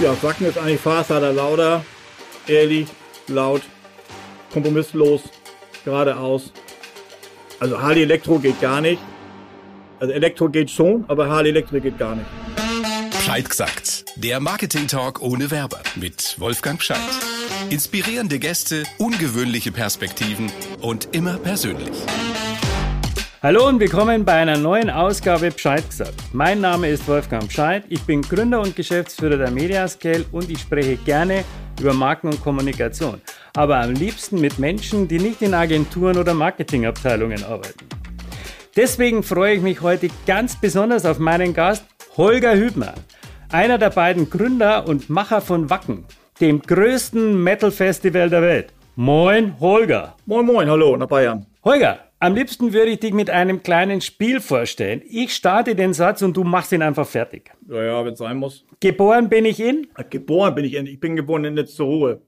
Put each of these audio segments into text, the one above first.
Ja, Wacken ist eigentlich Fahrradler lauter, ehrlich, laut, kompromisslos, geradeaus. Also Harley Elektro geht gar nicht. Also Elektro geht schon, aber Harley Elektro geht gar nicht. Scheid gesagt. Der Marketing Talk ohne Werber mit Wolfgang Scheid. Inspirierende Gäste, ungewöhnliche Perspektiven und immer persönlich. Hallo und willkommen bei einer neuen Ausgabe Bescheid gesagt. Mein Name ist Wolfgang Bescheid, ich bin Gründer und Geschäftsführer der Mediascale und ich spreche gerne über Marken und Kommunikation. Aber am liebsten mit Menschen, die nicht in Agenturen oder Marketingabteilungen arbeiten. Deswegen freue ich mich heute ganz besonders auf meinen Gast Holger Hübner, einer der beiden Gründer und Macher von Wacken, dem größten Metal-Festival der Welt. Moin, Holger. Moin, moin, hallo nach Bayern. Holger, am liebsten würde ich dich mit einem kleinen Spiel vorstellen. Ich starte den Satz und du machst ihn einfach fertig. Ja, ja, wenn es sein muss. Geboren bin ich in? Geboren bin ich in, ich bin geboren in Itzehoe.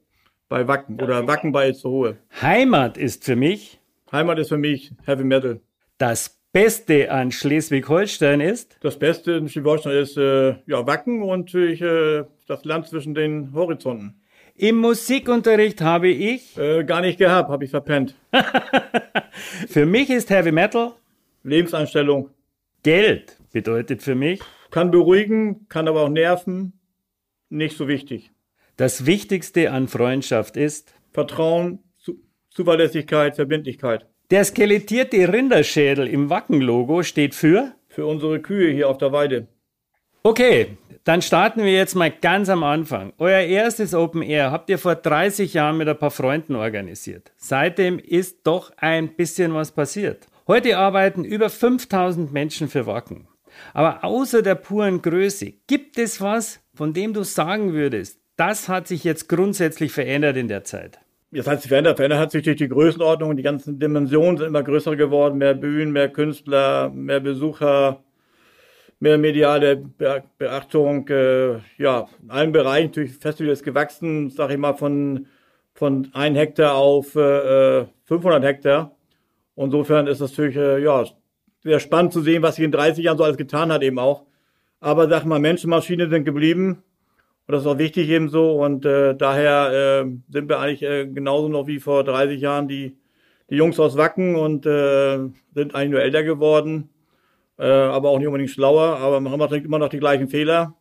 Bei Wacken oder Wacken bei Itzehoe. Heimat ist für mich? Heimat ist für mich Heavy Metal. Das Beste an Schleswig-Holstein ist? Das Beste in Schleswig-Holstein ist äh, ja, Wacken und natürlich äh, das Land zwischen den Horizonten. Im Musikunterricht habe ich äh, gar nicht gehabt, habe ich verpennt. für mich ist Heavy Metal Lebenseinstellung. Geld bedeutet für mich kann beruhigen, kann aber auch nerven. Nicht so wichtig. Das Wichtigste an Freundschaft ist Vertrauen, Zu Zuverlässigkeit, Verbindlichkeit. Der skelettierte Rinderschädel im Wackenlogo steht für für unsere Kühe hier auf der Weide. Okay, dann starten wir jetzt mal ganz am Anfang. Euer erstes Open Air habt ihr vor 30 Jahren mit ein paar Freunden organisiert. Seitdem ist doch ein bisschen was passiert. Heute arbeiten über 5000 Menschen für Wacken. Aber außer der puren Größe, gibt es was, von dem du sagen würdest, das hat sich jetzt grundsätzlich verändert in der Zeit? Das hat sich verändert. Verändert hat sich durch die Größenordnung. Die ganzen Dimensionen sind immer größer geworden. Mehr Bühnen, mehr Künstler, mehr Besucher, mehr mediale Beachtung, äh, ja, in allen Bereichen. Natürlich, Festival ist gewachsen, sag ich mal, von, von 1 Hektar auf äh, 500 Hektar. Insofern ist es natürlich, äh, ja, sehr spannend zu sehen, was sich in 30 Jahren so alles getan hat eben auch. Aber sag mal, Menschenmaschine sind geblieben. Und das ist auch wichtig eben so. Und äh, daher äh, sind wir eigentlich äh, genauso noch wie vor 30 Jahren die, die Jungs aus Wacken und äh, sind eigentlich nur älter geworden äh, aber auch nicht unbedingt schlauer, aber man macht immer noch die gleichen Fehler.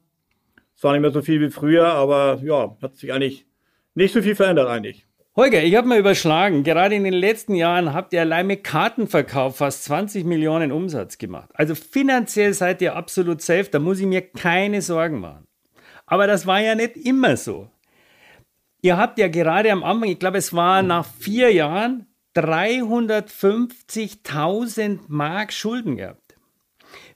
Zwar nicht mehr so viel wie früher, aber ja, hat sich eigentlich nicht so viel verändert eigentlich. Holger, ich habe mal überschlagen, gerade in den letzten Jahren habt ihr allein mit Kartenverkauf fast 20 Millionen Umsatz gemacht. Also finanziell seid ihr absolut safe, da muss ich mir keine Sorgen machen. Aber das war ja nicht immer so. Ihr habt ja gerade am Anfang, ich glaube, es war nach vier Jahren, 350.000 Mark Schulden gehabt.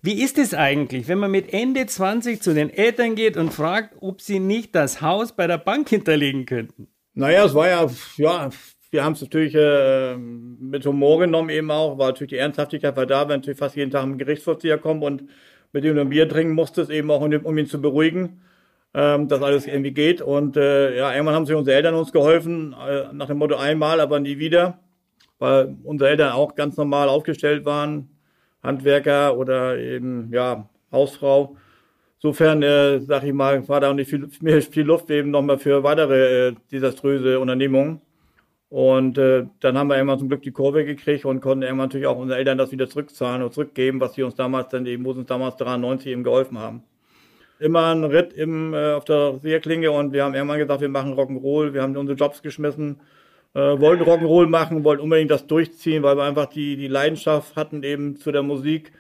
Wie ist es eigentlich, wenn man mit Ende 20 zu den Eltern geht und fragt, ob sie nicht das Haus bei der Bank hinterlegen könnten? Naja, es war ja, ja, wir haben es natürlich äh, mit Humor genommen eben auch, weil natürlich die Ernsthaftigkeit war da, wenn natürlich fast jeden Tag ein Gerichtsvollzieher kommt und mit dem du ein Bier trinken musstest, eben auch um ihn zu beruhigen, ähm, dass alles irgendwie geht. Und äh, ja, irgendwann haben sich unsere Eltern uns geholfen, äh, nach dem Motto einmal, aber nie wieder, weil unsere Eltern auch ganz normal aufgestellt waren, Handwerker oder eben ja Hausfrau. Insofern, äh, sag ich mal, war da auch nicht viel, mehr viel Luft eben nochmal für weitere äh, desaströse Unternehmungen. Und äh, dann haben wir irgendwann zum Glück die Kurve gekriegt und konnten irgendwann natürlich auch unseren Eltern das wieder zurückzahlen und zurückgeben, was sie uns damals dann eben, wo sie uns damals 93 eben geholfen haben. Immer ein Ritt im, äh, auf der Seerklinge und wir haben irgendwann gesagt, wir machen Rock'n'Roll, wir haben unsere Jobs geschmissen äh, wollten Rock'n'Roll machen, wollten unbedingt das durchziehen, weil wir einfach die, die Leidenschaft hatten eben zu der Musik,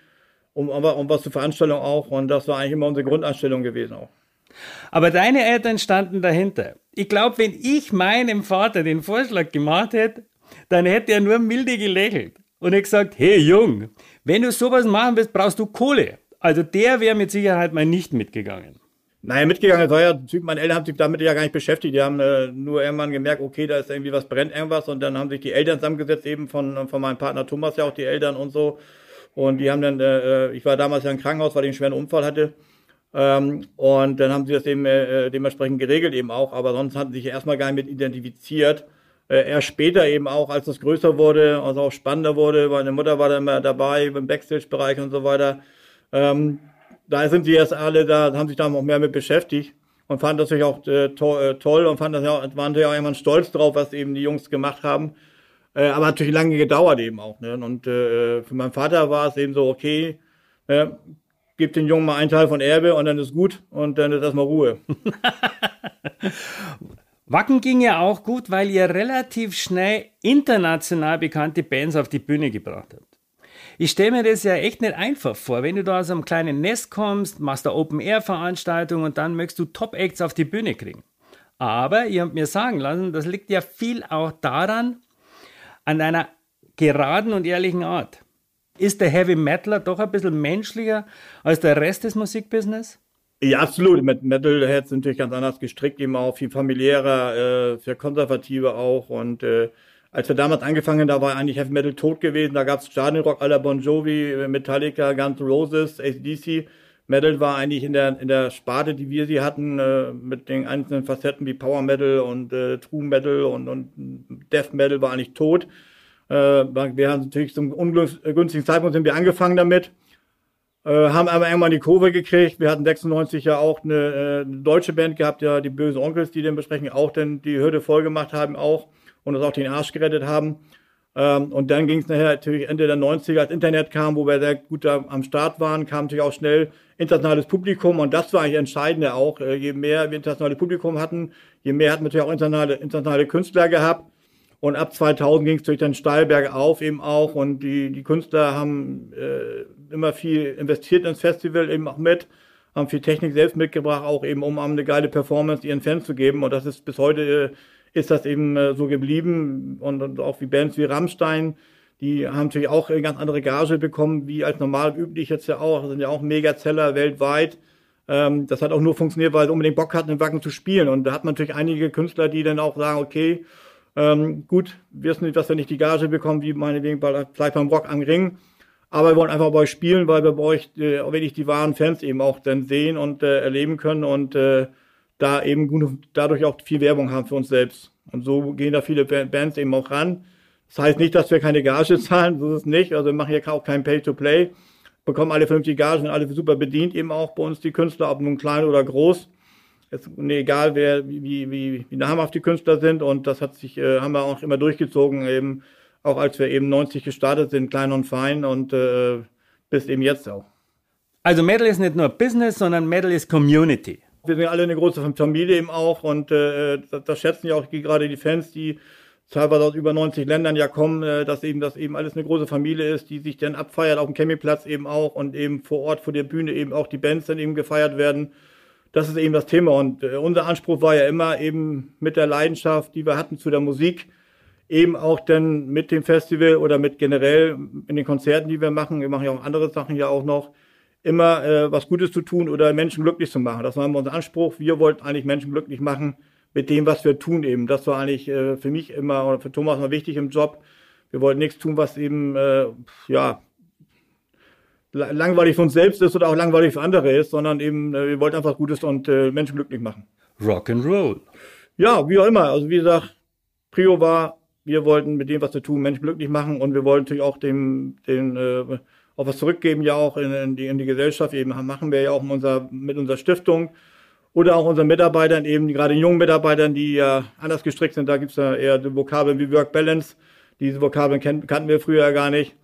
um, um was zur Veranstaltung auch. Und das war eigentlich immer unsere Grundeinstellung gewesen auch. Aber deine Eltern standen dahinter. Ich glaube, wenn ich meinem Vater den Vorschlag gemacht hätte, dann hätte er nur milde gelächelt und hätte gesagt, hey Jung, wenn du sowas machen willst, brauchst du Kohle. Also der wäre mit Sicherheit mal nicht mitgegangen. Naja, mitgegangen war ja, meine Eltern haben sich damit ja gar nicht beschäftigt. Die haben äh, nur irgendwann gemerkt, okay, da ist irgendwie was, brennt irgendwas. Und dann haben sich die Eltern zusammengesetzt, eben von, von meinem Partner Thomas ja auch die Eltern und so. Und die haben dann, äh, äh ich war damals ja im Krankenhaus, weil ich einen schweren Unfall hatte. Ähm, und dann haben sie das eben äh, äh, dementsprechend geregelt eben auch. Aber sonst hatten sie sich erstmal gar nicht mit identifiziert. Äh, erst später eben auch, als es größer wurde, also auch spannender wurde. Meine Mutter war dann immer dabei im Backstage-Bereich und so weiter. Ähm, da sind sie erst alle da, haben sich da auch mehr mit beschäftigt. und fanden das natürlich auch äh, to äh, toll und fanden das ja, auch, waren natürlich auch immer stolz drauf, was eben die Jungs gemacht haben. Äh, aber natürlich lange gedauert eben auch. Ne? Und äh, für meinen Vater war es eben so, okay, äh, gib den Jungen mal einen Teil von Erbe und dann ist gut und dann ist erstmal Ruhe. Wacken ging ja auch gut, weil ihr relativ schnell international bekannte Bands auf die Bühne gebracht habt. Ich stelle mir das ja echt nicht einfach vor, wenn du da aus einem kleinen Nest kommst, machst da Open-Air-Veranstaltung und dann möchtest du Top-Acts auf die Bühne kriegen. Aber ihr habt mir sagen lassen, das liegt ja viel auch daran, an deiner geraden und ehrlichen Art. Ist der Heavy Metaler doch ein bisschen menschlicher als der Rest des Musikbusiness? Ja, absolut. Mit Metalheads sind natürlich ganz anders gestrickt, eben auch viel familiärer, äh, sehr konservativer auch. Und äh, als wir damals angefangen haben, da war eigentlich Heavy Metal tot gewesen. Da gab es Stadionrock aller Bon Jovi, Metallica, Guns Roses, ACDC. Metal war eigentlich in der, in der Sparte, die wir sie hatten, äh, mit den einzelnen Facetten wie Power Metal und äh, True Metal und, und Death Metal war eigentlich tot. Äh, wir haben natürlich zum ungünstigen Zeitpunkt sind wir angefangen damit. Äh, haben aber irgendwann die Kurve gekriegt. Wir hatten 96 ja auch eine, äh, eine deutsche Band gehabt, ja, die bösen Onkels, die den besprechen, auch denn die Hürde voll gemacht haben auch und uns auch den Arsch gerettet haben. Ähm, und dann ging es nachher natürlich Ende der 90er, als Internet kam, wo wir sehr gut da am Start waren, kam natürlich auch schnell internationales Publikum und das war eigentlich entscheidend auch. Äh, je mehr wir internationales Publikum hatten, je mehr hatten wir natürlich auch internationale, internationale Künstler gehabt. Und ab 2000 ging es durch den Steilberg auf eben auch und die, die Künstler haben äh, immer viel investiert ins Festival eben auch mit, haben viel Technik selbst mitgebracht, auch eben um eine geile Performance ihren Fans zu geben und das ist bis heute äh, ist das eben äh, so geblieben und, und auch wie Bands wie Rammstein, die haben natürlich auch eine ganz andere Gage bekommen, wie als normal üblich jetzt ja auch, das sind ja auch Megazeller weltweit. Ähm, das hat auch nur funktioniert, weil sie unbedingt Bock hatten, im Wacken zu spielen und da hat man natürlich einige Künstler, die dann auch sagen, okay, ähm, gut, wir wissen nicht, dass wir nicht die Gage bekommen, wie meinetwegen bei, vielleicht beim Rock am Ring. Aber wir wollen einfach bei euch spielen, weil wir bei euch äh, wirklich die wahren Fans eben auch dann sehen und äh, erleben können und äh, da eben gut, dadurch auch viel Werbung haben für uns selbst. Und so gehen da viele Bands eben auch ran. Das heißt nicht, dass wir keine Gage zahlen, so ist es nicht. Also wir machen hier auch kein Pay-to-Play, bekommen alle vernünftige Gagen, alle super bedient eben auch bei uns die Künstler, ob nun klein oder groß ist egal wer, wie, wie, wie namhaft die Künstler sind und das hat sich, äh, haben wir auch immer durchgezogen, eben auch als wir eben 90 gestartet sind, klein und fein und äh, bis eben jetzt auch. Also Metal ist nicht nur Business, sondern Metal ist Community. Wir sind alle eine große Familie eben auch und äh, das, das schätzen ja auch gerade die Fans, die teilweise aus über 90 Ländern ja kommen, äh, dass eben das eben alles eine große Familie ist, die sich dann abfeiert auf dem Campingplatz eben auch und eben vor Ort vor der Bühne eben auch die Bands dann eben gefeiert werden das ist eben das Thema. Und äh, unser Anspruch war ja immer eben mit der Leidenschaft, die wir hatten zu der Musik, eben auch dann mit dem Festival oder mit generell in den Konzerten, die wir machen, wir machen ja auch andere Sachen ja auch noch, immer äh, was Gutes zu tun oder Menschen glücklich zu machen. Das war immer unser Anspruch. Wir wollten eigentlich Menschen glücklich machen mit dem, was wir tun eben. Das war eigentlich äh, für mich immer oder für Thomas immer wichtig im Job. Wir wollten nichts tun, was eben äh, ja langweilig für uns selbst ist oder auch langweilig für andere ist, sondern eben, äh, wir wollten einfach Gutes und äh, Menschen glücklich machen. Rock and Roll. Ja, wie auch immer. Also wie gesagt, Prio war, wir wollten mit dem, was wir tun, Menschen glücklich machen und wir wollen natürlich auch dem, den, äh, auch was zurückgeben, ja auch in, in, die, in die Gesellschaft. Eben machen wir ja auch mit unserer, mit unserer Stiftung oder auch unseren Mitarbeitern, eben gerade jungen Mitarbeitern, die ja anders gestrickt sind. Da gibt's ja eher die Vokabeln wie Work Balance. Diese Vokabeln kannten wir früher gar nicht.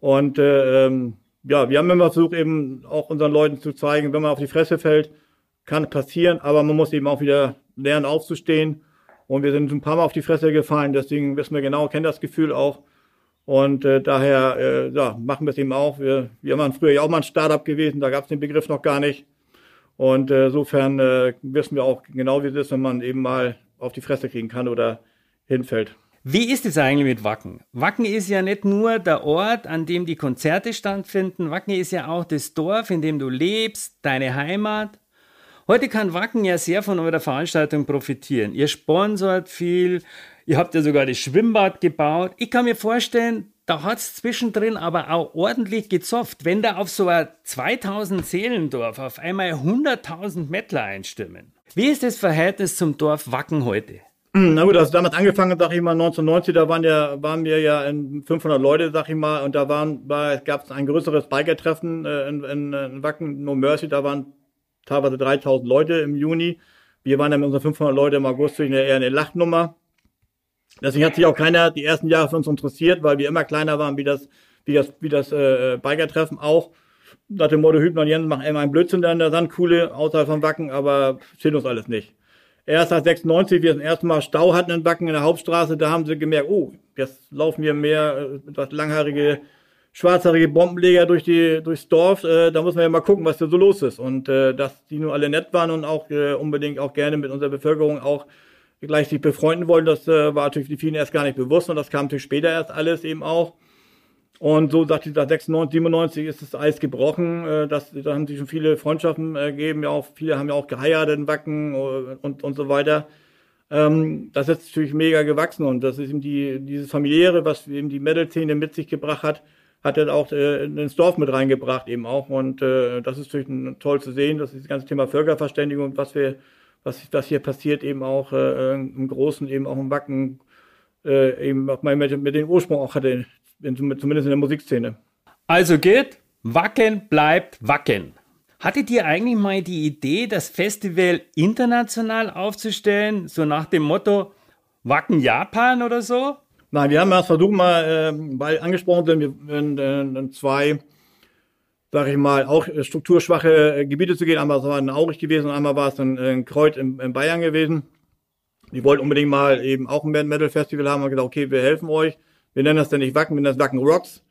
Und äh, ähm, ja, wir haben immer versucht, eben auch unseren Leuten zu zeigen, wenn man auf die Fresse fällt, kann passieren, aber man muss eben auch wieder lernen aufzustehen. Und wir sind ein paar Mal auf die Fresse gefallen, deswegen wissen wir genau, kennen das Gefühl auch. Und äh, daher äh, ja, machen wir es eben auch. Wir, wir waren früher ja auch mal ein Startup gewesen, da gab es den Begriff noch gar nicht. Und äh, insofern äh, wissen wir auch genau, wie es ist, wenn man eben mal auf die Fresse kriegen kann oder hinfällt. Wie ist es eigentlich mit Wacken? Wacken ist ja nicht nur der Ort, an dem die Konzerte stattfinden. Wacken ist ja auch das Dorf, in dem du lebst, deine Heimat. Heute kann Wacken ja sehr von eurer Veranstaltung profitieren. Ihr sponsort viel, ihr habt ja sogar das Schwimmbad gebaut. Ich kann mir vorstellen, da hat es zwischendrin aber auch ordentlich gezopft. Wenn da auf so ein 2000 Seelendorf auf einmal 100.000 Mettler einstimmen. Wie ist das Verhältnis zum Dorf Wacken heute? Na gut, also damals angefangen, sag ich mal, 1990, da waren ja, waren wir ja in 500 Leute, sag ich mal, und da waren, war, gab es ein größeres Biker-Treffen äh, in, in, in Wacken, No Mercy, da waren teilweise 3000 Leute im Juni. Wir waren dann mit unseren 500 Leuten im August eher eine Lachnummer. Deswegen hat sich auch keiner die ersten Jahre für uns interessiert, weil wir immer kleiner waren, wie das, wie das, wie das äh, Biker-Treffen auch. Nach dem Motto Hübner und Jens machen immer einen Blödsinn da in der Sandkuhle außerhalb von Wacken, aber zählt uns alles nicht. Erst als 96 wir das erste Mal Stau hatten in Wacken in der Hauptstraße, da haben sie gemerkt, oh, jetzt laufen hier mehr äh, langhaarige, schwarzhaarige Bombenleger durch die, durchs Dorf, äh, da muss man ja mal gucken, was da so los ist. Und äh, dass die nur alle nett waren und auch äh, unbedingt auch gerne mit unserer Bevölkerung auch gleich sich befreunden wollen, das äh, war natürlich die vielen erst gar nicht bewusst und das kam natürlich später erst alles eben auch. Und so sagt ich, seit 96, 97 ist das Eis gebrochen. Äh, das, da haben sich schon viele Freundschaften ergeben. Ja, auch viele haben ja auch geheiratet in Wacken äh, und, und so weiter. Ähm, das ist natürlich mega gewachsen und das ist eben die, dieses familiäre, was eben die Metal-Szene mit sich gebracht hat, hat er auch äh, ins Dorf mit reingebracht eben auch. Und äh, das ist natürlich toll zu sehen, dass das ganze Thema Völkerverständigung, was wir, was, was hier passiert, eben auch äh, im Großen, eben auch im Wacken, äh, eben auch mal mit, mit dem Ursprung auch hatte, zumindest in der Musikszene. Also geht, Wacken bleibt Wacken. Hattet ihr eigentlich mal die Idee, das Festival international aufzustellen, so nach dem Motto Wacken Japan oder so? Nein, wir haben das versucht mal, äh, weil angesprochen sind, wir in, in zwei, sag ich mal, auch strukturschwache äh, Gebiete zu gehen. Einmal war es in Aurich gewesen einmal war es in, in Kreuz in, in Bayern gewesen. Die wollten unbedingt mal eben auch ein Metal Festival haben und gesagt, okay, wir helfen euch. Wir nennen das dann nicht Wacken, wir nennen das Wacken Rocks.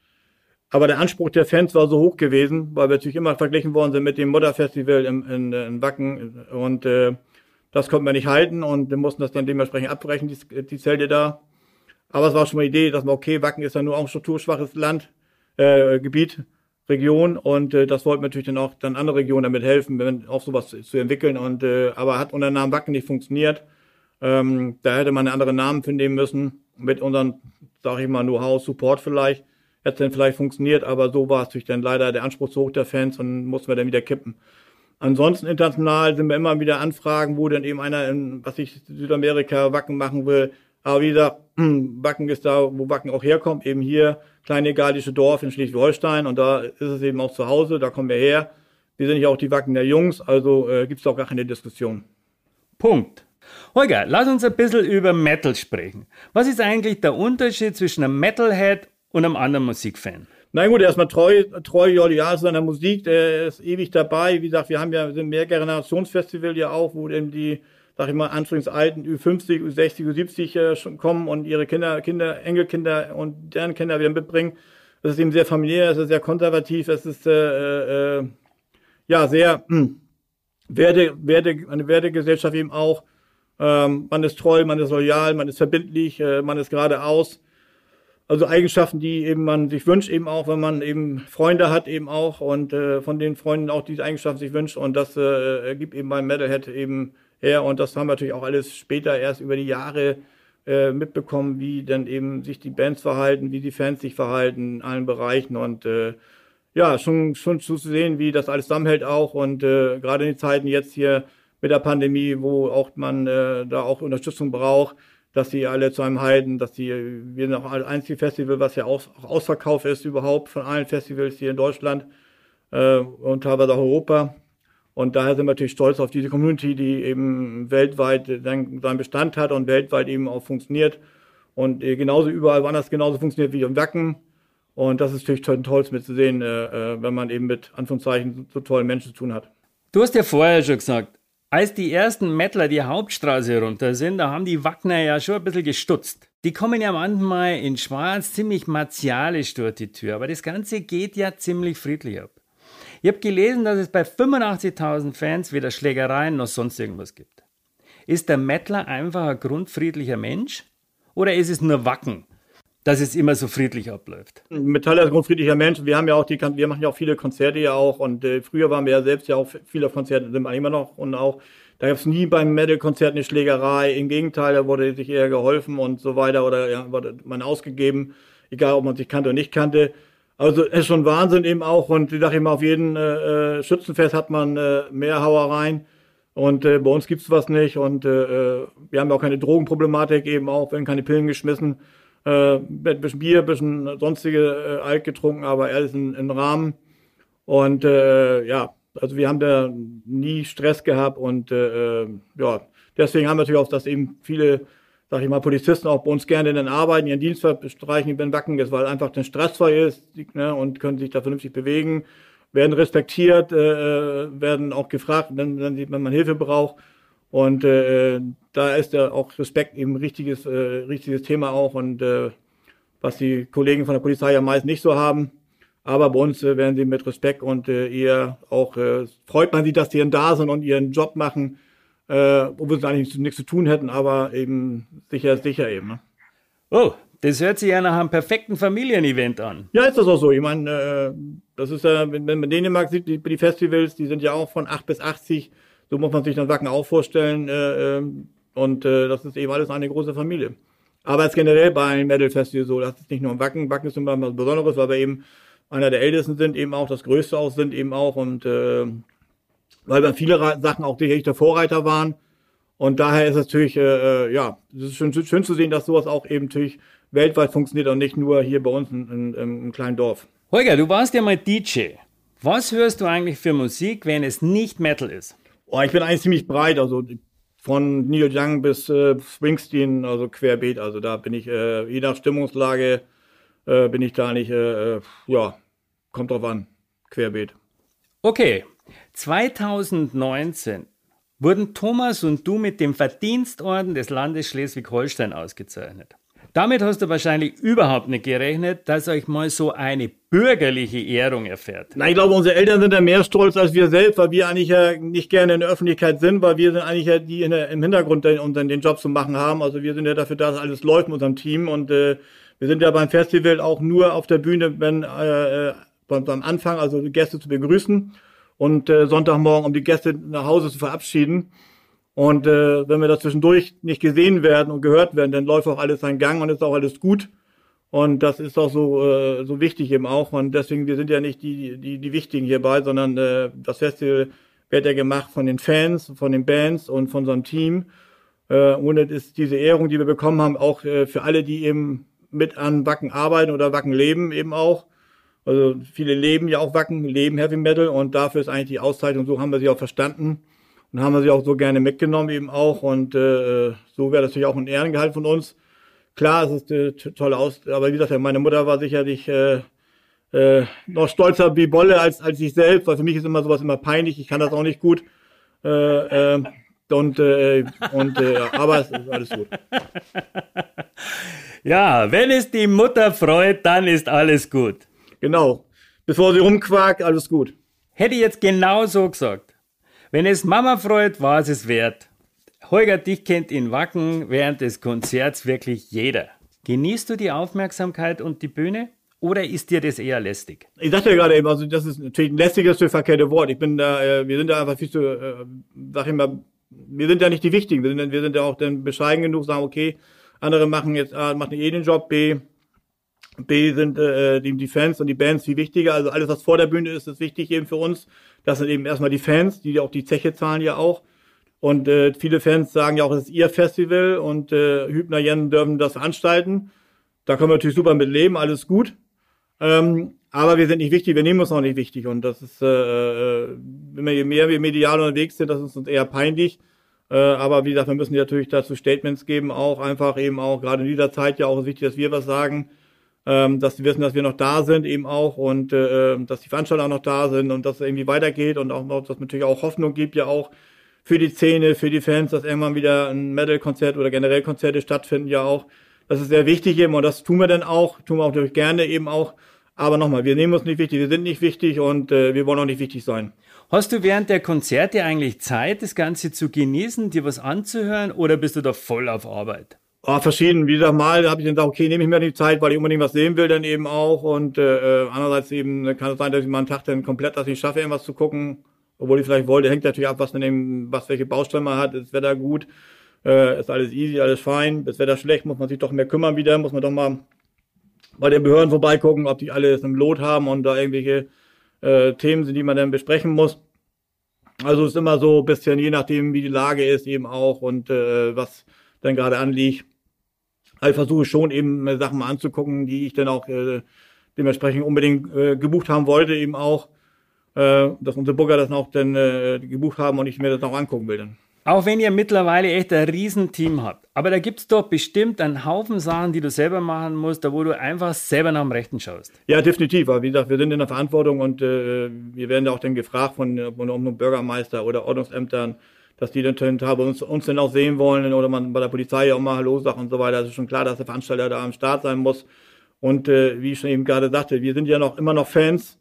Aber der Anspruch der Fans war so hoch gewesen, weil wir natürlich immer verglichen worden sind mit dem Modder Festival in, in, in Wacken. Und äh, das konnten wir nicht halten und wir mussten das dann dementsprechend abbrechen, die, die Zelte da. Aber es war schon mal die Idee, dass man, okay, Wacken ist ja nur auch ein strukturschwaches Land, äh, Gebiet, Region und äh, das wollten wir natürlich dann auch dann andere Regionen damit helfen, wenn, auch sowas zu, zu entwickeln. Und äh, aber hat unter Namen Wacken nicht funktioniert. Ähm, da hätte man einen anderen Namen finden müssen mit unseren sage ich mal, Know-how, Support vielleicht, hätte dann vielleicht funktioniert, aber so war es natürlich dann leider der Anspruch zu hoch der Fans und mussten wir dann wieder kippen. Ansonsten international sind wir immer wieder Anfragen, wo dann eben einer in, was ich Südamerika Wacken machen will. Aber wie gesagt, Wacken ist da, wo Wacken auch herkommt, eben hier, kleine galische Dorf in Schleswig-Holstein und da ist es eben auch zu Hause, da kommen wir her. Wir sind ja auch die Wacken der Jungs, also äh, gibt es auch gar keine Diskussion. Punkt. Holger, lass uns ein bisschen über Metal sprechen. Was ist eigentlich der Unterschied zwischen einem Metalhead und einem anderen Musikfan? Na gut, erstmal treu, treu Jolial seiner Musik, der ist ewig dabei. Wie gesagt, wir haben ja ein Mehrgenerationsfestival ja auch, wo eben die, sag ich mal, anstrengungsalten Ü50, Ü60, Ü70 äh, schon kommen und ihre Kinder, Kinder, Enkelkinder und deren Kinder wieder mitbringen. Das ist eben sehr familiär, es ist sehr konservativ, es ist äh, äh, ja sehr mh, hm, Werde, Werde, eine Wertegesellschaft eben auch. Ähm, man ist treu, man ist loyal, man ist verbindlich, äh, man ist geradeaus. Also Eigenschaften, die eben man sich wünscht, eben auch, wenn man eben Freunde hat, eben auch und äh, von den Freunden auch diese Eigenschaften sich wünscht und das äh, gibt eben beim Metalhead eben her und das haben wir natürlich auch alles später erst über die Jahre äh, mitbekommen, wie dann eben sich die Bands verhalten, wie die Fans sich verhalten in allen Bereichen und äh, ja, schon, schon zu sehen, wie das alles zusammenhält auch und äh, gerade in den Zeiten jetzt hier mit der Pandemie, wo auch man äh, da auch Unterstützung braucht, dass sie alle zu einem halten, dass die, wir sind auch als einzige Festival, was ja auch, ausverkauft ist überhaupt von allen Festivals hier in Deutschland äh, und teilweise auch Europa. Und daher sind wir natürlich stolz auf diese Community, die eben weltweit seinen, Bestand hat und weltweit eben auch funktioniert. Und äh, genauso überall woanders genauso funktioniert wie im Wacken. Und das ist natürlich toll, toll mitzusehen, äh, äh, wenn man eben mit Anführungszeichen so tollen Menschen zu tun hat. Du hast ja vorher schon gesagt, als die ersten Mettler die Hauptstraße runter sind, da haben die Wagner ja schon ein bisschen gestutzt. Die kommen ja manchmal in Schwarz ziemlich martialisch durch die Tür, aber das Ganze geht ja ziemlich friedlich ab. Ich habe gelesen, dass es bei 85.000 Fans weder Schlägereien noch sonst irgendwas gibt. Ist der Mettler einfach ein grundfriedlicher Mensch? Oder ist es nur Wacken, dass es immer so friedlich abläuft. Metall ist ein grundfriedlicher Mensch. Wir haben ja auch die, wir machen ja auch viele Konzerte ja auch und äh, früher waren wir ja selbst ja auch viele Konzerte, sind wir immer noch und auch da gab es nie beim Metal-Konzert eine Schlägerei. Im Gegenteil, da wurde sich eher geholfen und so weiter oder ja, wurde man ausgegeben, egal ob man sich kannte oder nicht kannte. Also es ist schon Wahnsinn eben auch und ich sage immer, auf jedem äh, äh, Schützenfest hat man äh, mehr Hauereien und äh, bei uns gibt's was nicht und äh, äh wir haben auch keine Drogenproblematik eben auch, werden keine Pillen geschmissen äh, ein bisschen Bier, ein bisschen sonstige äh, Alk getrunken, aber alles in, in Rahmen. Und äh, ja, Also wir haben da nie Stress gehabt und äh, äh, ja, deswegen haben wir natürlich auch, dass eben viele, sag ich mal, Polizisten auch bei uns gerne dann arbeiten, ihren Dienst bestreichen, wenn Wacken ist, weil einfach dann stressfrei ist ne, und können sich da vernünftig bewegen, werden respektiert, äh, äh werden auch gefragt, wenn, wenn man Hilfe braucht. Und äh, da ist ja auch Respekt eben ein richtiges, äh, richtiges Thema auch und äh, was die Kollegen von der Polizei ja meist nicht so haben. Aber bei uns äh, werden sie mit Respekt und äh, eher auch äh, freut man sich, dass sie da sind und ihren Job machen, äh, obwohl sie eigentlich nichts zu tun hätten, aber eben sicher ist sicher eben. Ne? Oh, das hört sich ja nach einem perfekten Familienevent an. Ja, ist das auch so. Ich meine, äh, das ist ja, wenn man Dänemark sieht, die, die Festivals, die sind ja auch von 8 bis 80. So muss man sich dann Wacken auch vorstellen. Äh, ähm, und äh, das ist eben alles eine große Familie. Aber es ist generell bei einem Metal Festival so, das ist nicht nur ein Wacken. Wacken ist immer was Besonderes, weil wir eben einer der ältesten sind, eben auch das größte auch sind eben auch und äh, weil wir viele Sachen auch die echte Vorreiter waren. Und daher ist es natürlich, äh, äh ja, es ist schön, schön zu sehen, dass sowas auch eben natürlich weltweit funktioniert und nicht nur hier bei uns in, in, im kleinen Dorf. Holger, du warst ja mal DJ. Was hörst du eigentlich für Musik, wenn es nicht Metal ist? Oh, ich bin eigentlich ziemlich breit, also von Neil Young bis äh, Springsteen, also querbeet. Also da bin ich äh, je nach Stimmungslage äh, bin ich da nicht, äh, äh, ja, kommt drauf an, querbeet. Okay, 2019 wurden Thomas und du mit dem Verdienstorden des Landes Schleswig-Holstein ausgezeichnet. Damit hast du wahrscheinlich überhaupt nicht gerechnet, dass euch mal so eine bürgerliche Ehrung erfährt. Na, ich glaube, unsere Eltern sind da mehr stolz als wir selbst, weil wir eigentlich ja nicht gerne in der Öffentlichkeit sind, weil wir sind eigentlich ja die der, im Hintergrund den, unseren, den Job zu machen haben. Also wir sind ja dafür da, dass alles läuft mit unserem Team und äh, wir sind ja beim Festival auch nur auf der Bühne, wenn äh, äh beim Anfang, also Gäste zu begrüßen und äh, Sonntagmorgen, um die Gäste nach Hause zu verabschieden. Und äh, wenn wir da zwischendurch nicht gesehen werden und gehört werden, dann läuft auch alles seinen Gang und ist auch alles gut. Und das ist auch so, äh, so wichtig eben auch. Und deswegen, wir sind ja nicht die, die, die Wichtigen hierbei, sondern äh, das Festival wird ja gemacht von den Fans, von den Bands und von unserem Team. Äh, und es ist diese Ehrung, die wir bekommen haben, auch äh, für alle, die eben mit an Wacken arbeiten oder Wacken leben eben auch. Also viele leben ja auch Wacken, leben Heavy Metal und dafür ist eigentlich die Auszeichnung, so haben wir sie auch verstanden und haben wir sie auch so gerne mitgenommen eben auch und äh, so wäre das natürlich auch ein Ehrengehalt von uns. Klar, es ist eine tolle Aus, aber wie gesagt, meine Mutter war sicherlich äh, äh, noch stolzer wie Bolle als als ich selbst, weil für mich ist immer sowas immer peinlich. Ich kann das auch nicht gut. Äh, äh, und äh, und äh, aber es ist alles gut. Ja, wenn es die Mutter freut, dann ist alles gut. Genau. Bevor sie rumquakt, alles gut. Hätte ich jetzt genau so gesagt. Wenn es Mama freut, war es es wert. Holger, dich kennt in Wacken während des Konzerts wirklich jeder. Genießt du die Aufmerksamkeit und die Bühne? Oder ist dir das eher lästig? Ich sagte ja gerade eben, also das ist natürlich ein lästiges verkehrte Wort. Ich bin da, äh, wir sind da einfach viel zu, äh, sag ich mal, wir sind ja nicht die Wichtigen. Wir sind, wir sind ja auch dann bescheiden genug, sagen, okay, andere machen jetzt A, machen eh den Job, B, B sind äh, die, die Fans und die Bands viel wichtiger. Also alles, was vor der Bühne ist, ist wichtig eben für uns. Das sind eben erstmal die Fans, die auch die Zeche zahlen ja auch. Und äh, viele Fans sagen ja auch, das ist ihr Festival und äh, Hübner Jen dürfen das veranstalten. Da können wir natürlich super mit leben, alles gut. Ähm, aber wir sind nicht wichtig, wir nehmen uns auch nicht wichtig. Und das ist, äh, äh wenn wir je mehr wir medial unterwegs sind, das ist uns eher peinlich. Äh, aber wie gesagt, wir müssen natürlich dazu Statements geben, auch einfach eben auch, gerade in dieser Zeit ja auch wichtig, dass wir was sagen, ähm, dass sie wissen, dass wir noch da sind eben auch und äh, dass die Veranstalter auch noch da sind und dass es irgendwie weitergeht und auch, dass es natürlich auch Hoffnung gibt, ja auch für die Szene, für die Fans, dass irgendwann wieder ein Metal-Konzert oder generell Konzerte stattfinden, ja auch. Das ist sehr wichtig eben und das tun wir dann auch, tun wir auch natürlich gerne eben auch. Aber nochmal, wir nehmen uns nicht wichtig, wir sind nicht wichtig und äh, wir wollen auch nicht wichtig sein. Hast du während der Konzerte eigentlich Zeit, das Ganze zu genießen, dir was anzuhören oder bist du da voll auf Arbeit? Oh, verschieden. Wie gesagt, mal habe ich dann gesagt, okay, nehme ich mir die Zeit, weil ich unbedingt was sehen will, dann eben auch. Und äh, äh andererseits eben kann es sein, dass ich mal einen Tag dann komplett das nicht schaffe, irgendwas zu gucken, obwohl ich vielleicht wollte. Hängt natürlich ab, was dann eben, was welche Baustelle man hat. Ist Wetter gut, äh, ist alles easy, alles fein. Ist Wetter schlecht, muss man sich doch mehr kümmern wieder, muss man doch mal bei den Behörden vorbeigucken, ob die alles im Lot haben und da irgendwelche äh, Themen sind, die man dann besprechen muss. Also ist immer so ein bisschen, je nachdem, wie die Lage ist, eben auch und äh, was dann gerade anliegt. Also ich versuche schon eben Sachen mal anzugucken, die ich dann auch äh, dementsprechend unbedingt äh, gebucht haben wollte, eben auch. äh, dass unsere Booker das auch dann äh, gebucht haben und ich mir das auch angucken will dann. Auch wenn ihr mittlerweile echt ein Riesenteam habt. Aber da gibt es doch bestimmt einen Haufen Sachen, die du selber machen musst, da wo du einfach selber nach dem Rechten schaust. Ja, definitiv. Aber wie gesagt, wir sind in der Verantwortung und äh, wir werden da auch dann gefragt von, von einem Bürgermeister oder Ordnungsämtern, dass die dann uns, uns dann auch sehen wollen oder man bei der Polizei auch mal Hallo sagt und so weiter. Das ist schon klar, dass der Veranstalter da am Start sein muss. Und äh, wie ich schon eben gerade sagte, wir sind ja noch immer noch Fans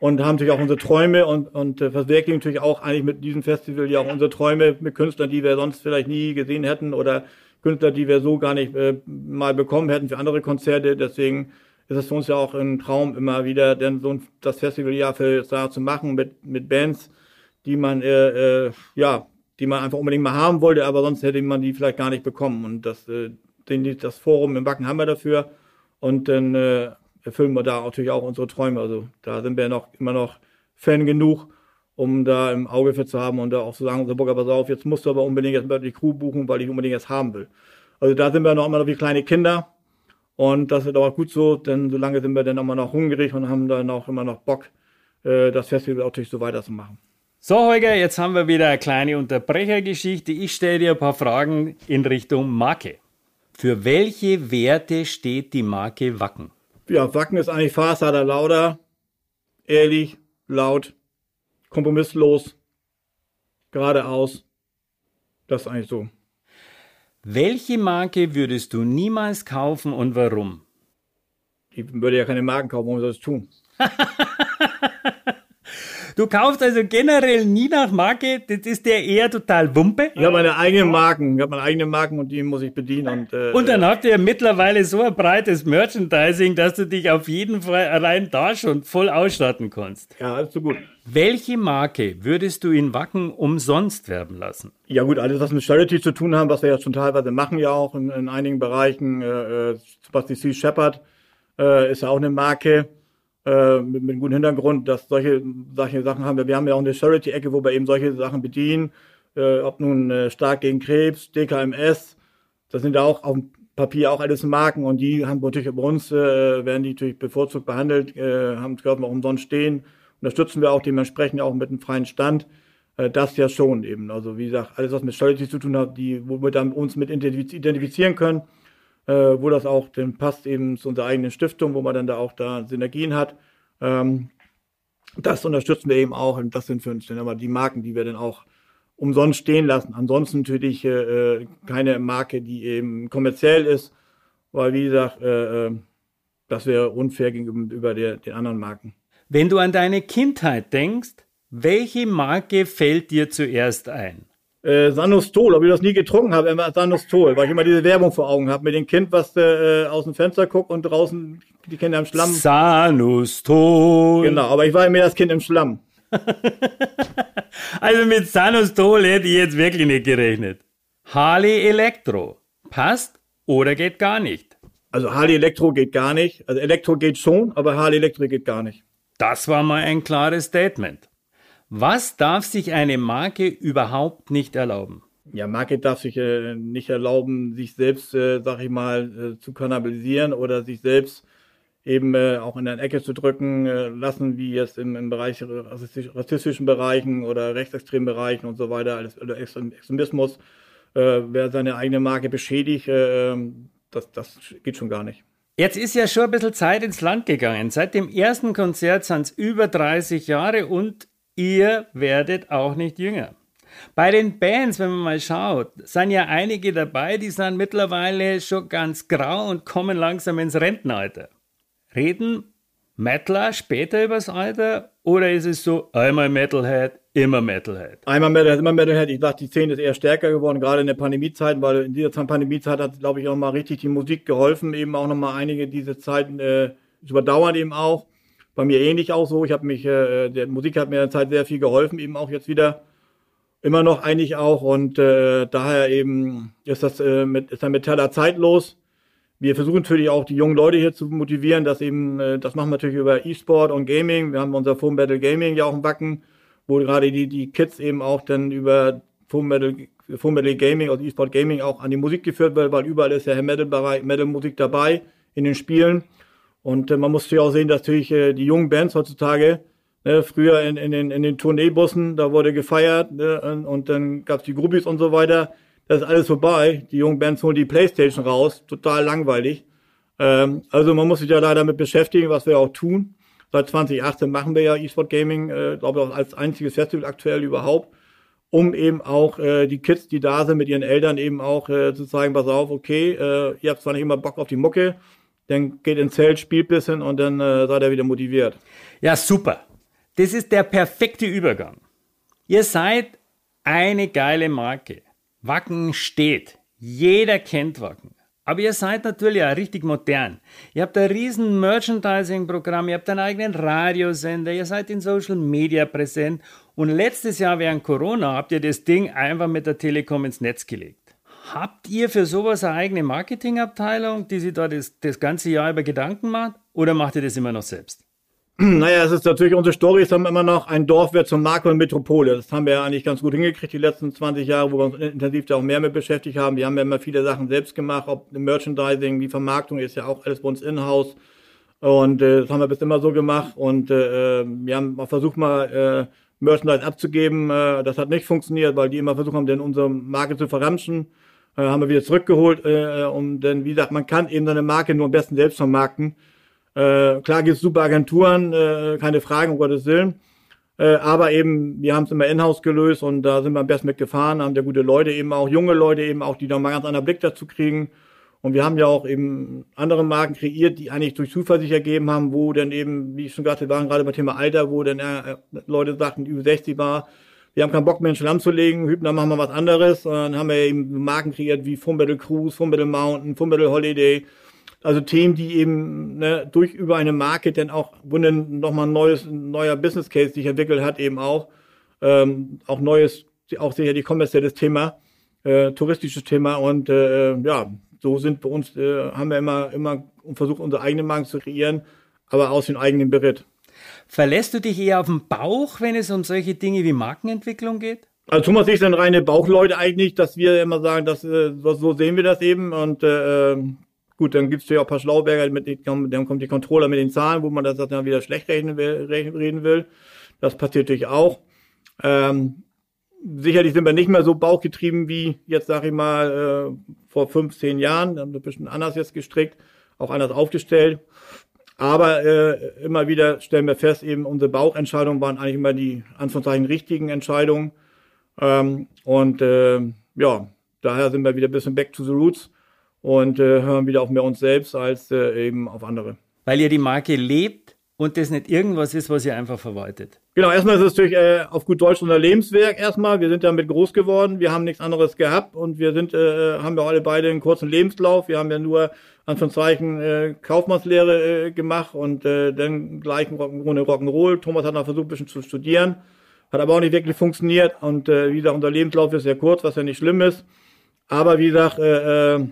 und haben natürlich auch unsere Träume und, und äh, verwirklichen natürlich auch eigentlich mit diesem Festival ja auch unsere Träume mit Künstlern, die wir sonst vielleicht nie gesehen hätten oder Künstler, die wir so gar nicht äh, mal bekommen hätten für andere Konzerte. Deswegen ist es für uns ja auch ein Traum immer wieder, denn so ein, das Festival ja für Jahr zu machen mit, mit Bands, die man äh, äh, ja, die man einfach unbedingt mal haben wollte, aber sonst hätte man die vielleicht gar nicht bekommen. Und das, äh, den, das Forum im Wacken haben wir dafür. Und dann äh, erfüllen wir da natürlich auch unsere Träume. Also da sind wir noch immer noch Fan genug, um da im Auge für zu haben und da auch zu sagen, unser Burger, pass auf, jetzt musst du aber unbedingt jetzt die Crew buchen, weil ich unbedingt jetzt haben will. Also da sind wir noch immer noch wie kleine Kinder. Und das ist auch gut so, denn solange sind wir dann immer noch hungrig und haben dann auch immer noch Bock, äh, das Festival natürlich so weiterzumachen. So, Holger, jetzt haben wir wieder eine kleine Unterbrechergeschichte. Ich stelle dir ein paar Fragen in Richtung Marke. Für welche Werte steht die Marke Wacken? ja, Wacken ist eigentlich Fahrsader lauter, ehrlich, laut, kompromisslos, geradeaus. Das ist eigentlich so. Welche Marke würdest du niemals kaufen und warum? Ich würde ja keine Marken kaufen, warum soll ich das tun? Du kaufst also generell nie nach Marke, das ist der eher total Wumpe. Ich habe meine eigenen Marken, ich habe meine eigenen Marken und die muss ich bedienen. Und, äh, und dann habt ihr mittlerweile so ein breites Merchandising, dass du dich auf jeden Fall allein da schon voll ausstatten kannst. Ja, alles so gut. Welche Marke würdest du in Wacken umsonst werben lassen? Ja gut, alles was mit Charity zu tun haben, was wir ja schon teilweise machen ja auch in, in einigen Bereichen, äh, was die Sea Shepherd äh, ist ja auch eine Marke äh, mit, mit einem guten Hintergrund, dass solche, solche Sachen haben wir. Wir haben ja auch eine Charity-Ecke, wo wir eben solche Sachen bedienen, äh, ob nun äh, stark gegen Krebs, DKMS, das sind ja auch auf dem Papier auch alles Marken und die haben natürlich bei uns, äh, werden die natürlich bevorzugt behandelt, äh, haben dürfen auch umsonst stehen, unterstützen wir auch dementsprechend auch mit einem freien Stand. Äh, das ja schon eben. Also wie gesagt, alles was mit Charity zu tun hat, die, wo wir dann uns mit identifizieren können, äh, wo das auch dann passt eben zu unserer eigenen Stiftung, wo man dann da auch da Synergien hat. Ähm, das unterstützen wir eben auch und das sind für uns dann aber die Marken, die wir dann auch umsonst stehen lassen. Ansonsten natürlich äh, keine Marke, die eben kommerziell ist, weil wie gesagt, äh, äh das wäre unfair gegenüber der, den anderen Marken. Wenn du an deine Kindheit denkst, welche Marke fällt dir zuerst ein? Äh, Sanostol, ob ich das nie getrunken habe, immer Sanostol, weil ich immer diese Werbung vor Augen habe mit dem Kind, was äh, aus dem Fenster guckt und draußen die Kinder im Schlamm. Sanostol. Genau, aber ich war immer das Kind im Schlamm. also mit Sanostol hätte ich jetzt wirklich nicht gerechnet. Harley Elektro. Passt oder geht gar nicht? Also Harley Elektro geht gar nicht. Also Elektro geht schon, aber Harley Elektro geht gar nicht. Das war mal ein klares Statement. Was darf sich eine Marke überhaupt nicht erlauben? Ja, Marke darf sich äh, nicht erlauben, sich selbst, äh, sag ich mal, äh, zu kannibalisieren oder sich selbst eben äh, auch in eine Ecke zu drücken äh, lassen, wie jetzt im, im Bereich rassistisch, rassistischen Bereichen oder rechtsextremen Bereichen und so weiter, alles, oder Extremismus. Äh, wer seine eigene Marke beschädigt, äh, ähm, das, das geht schon gar nicht. Jetzt ist ja schon ein bisschen Zeit ins Land gegangen. Seit dem ersten Konzert sind es über 30 Jahre und ihr werdet auch nicht jünger. Bei den Bands, wenn man mal schaut, sind ja einige dabei, die sind mittlerweile schon ganz grau und kommen langsam ins Rentenalter. Reden Metaler später übers Alter oder ist es so einmal Metalhead, immer Metalhead? Einmal Metalhead, immer Metalhead. Ich dachte, die Szene ist eher stärker geworden, gerade in der Pandemiezeit, weil in dieser Pandemiezeit hat, glaube ich, auch mal richtig die Musik geholfen, eben auch nochmal einige diese Zeiten äh, überdauern eben auch bei mir ähnlich auch so. Ich habe mich, äh, der Musik hat mir in der Zeit sehr viel geholfen, eben auch jetzt wieder. Immer noch eigentlich auch und äh, daher eben ist das äh, mit, ist der Metaller zeitlos. Wir versuchen natürlich auch die jungen Leute hier zu motivieren, dass eben, äh, das machen wir natürlich über E-Sport und Gaming. Wir haben unser Foam Battle Gaming ja auch im Backen, wo gerade die, die Kids eben auch dann über Foam Battle, Foam Battle Gaming, also E-Sport Gaming auch an die Musik geführt wird, weil überall ist ja Metal-Musik dabei in den Spielen. Und äh, man muss natürlich auch sehen, dass natürlich äh, die jungen Bands heutzutage Ne, früher in, in, den, in den Tourneebussen, da wurde gefeiert ne, und dann gab's die Groupies und so weiter. Das ist alles vorbei. Die jungen Bands holen die Playstation raus. Total langweilig. Ähm, also man muss sich ja leider damit beschäftigen, was wir auch tun. Seit 2018 machen wir ja E-Sport Gaming, äh, glaube ich, als einziges Festival aktuell überhaupt, um eben auch äh, die Kids, die da sind, mit ihren Eltern eben auch äh, zu zeigen, pass auf, okay, äh, ihr habt zwar nicht immer Bock auf die Mucke, dann geht ins Zelt, spielt bisschen und dann äh, seid ihr wieder motiviert. Ja, super. Das ist der perfekte Übergang. Ihr seid eine geile Marke. Wacken steht. Jeder kennt Wacken. Aber ihr seid natürlich auch richtig modern. Ihr habt ein riesen Merchandising-Programm, ihr habt einen eigenen Radiosender, ihr seid in Social Media präsent und letztes Jahr während Corona habt ihr das Ding einfach mit der Telekom ins Netz gelegt. Habt ihr für sowas eine eigene Marketingabteilung, die sich da das, das ganze Jahr über Gedanken macht oder macht ihr das immer noch selbst? Naja, es ist natürlich, unsere Story ist immer noch, ein Dorf wird zum Markt und Metropole. Das haben wir ja eigentlich ganz gut hingekriegt, die letzten 20 Jahre, wo wir uns intensiv da auch mehr mit beschäftigt haben. Wir haben ja immer viele Sachen selbst gemacht, ob Merchandising, die Vermarktung ist ja auch alles bei uns in-house. Und äh, das haben wir bis immer so gemacht. Und äh, wir haben versucht mal äh, Merchandise abzugeben. Äh, das hat nicht funktioniert, weil die immer versucht haben, denn unsere Marke zu verramschen. Äh, haben wir wieder zurückgeholt. Äh, und denn, wie gesagt, man kann eben seine Marke nur am besten selbst vermarkten. Äh, klar gibt es super Agenturen, äh, keine Frage, um Gottes Willen. Äh, aber eben, wir haben es immer in-house gelöst und da sind wir am besten mitgefahren, haben ja gute Leute eben auch, junge Leute eben auch, die da mal ganz anderen Blick dazu kriegen. Und wir haben ja auch eben andere Marken kreiert, die eigentlich durch Zufall sich ergeben haben, wo dann eben, wie ich schon gesagt habe, waren gerade beim Thema Alter, wo dann äh, Leute sagten, über 60 war, wir haben keinen Bock mehr, einen Schlamm zu legen, Hübner machen wir was anderes. Und dann haben wir eben Marken kreiert wie Metal Cruise, Metal Mountain, Metal Holiday, also Themen, die eben ne, durch über eine Marke dann auch, dann nochmal ein neues, neuer Business Case sich entwickelt hat, eben auch, ähm, auch neues, auch sicher die kommerzielles Thema, äh, touristisches Thema und äh, ja, so sind bei uns, äh, haben wir immer, immer versucht, unsere eigene Marken zu kreieren, aber aus dem eigenen Beritt. Verlässt du dich eher auf den Bauch, wenn es um solche Dinge wie Markenentwicklung geht? Also Thomas ich sind reine Bauchleute eigentlich, dass wir immer sagen, dass äh, so sehen wir das eben und äh, Gut, dann gibt es ja auch ein paar Schlauberger, mit dann kommt die Controller mit den Zahlen, wo man das dann wieder schlecht rechnen will, reden will. Das passiert natürlich auch. Ähm, sicherlich sind wir nicht mehr so bauchgetrieben wie jetzt, sag ich mal, äh, vor fünf, zehn Jahren. Wir haben ein bisschen anders jetzt gestrickt, auch anders aufgestellt. Aber äh, immer wieder stellen wir fest, eben unsere Bauchentscheidungen waren eigentlich immer die Anführungszeichen richtigen Entscheidungen. Ähm, und äh, ja, daher sind wir wieder ein bisschen back to the roots und äh, hören wieder auf mehr uns selbst als äh, eben auf andere. Weil ihr die Marke lebt und das nicht irgendwas ist, was ihr einfach verwaltet. Genau, erstmal ist es natürlich äh, auf gut Deutsch unser Lebenswerk erstmal. Wir sind damit groß geworden, wir haben nichts anderes gehabt und wir sind, äh, haben ja alle beide einen kurzen Lebenslauf. Wir haben ja nur Anführungszeichen äh, Kaufmannslehre äh, gemacht und äh, dann gleich ohne Rock'n'Roll. Thomas hat noch versucht, ein bisschen zu studieren, hat aber auch nicht wirklich funktioniert und äh, wie gesagt, unser Lebenslauf ist sehr kurz, was ja nicht schlimm ist. Aber wie gesagt, äh, äh,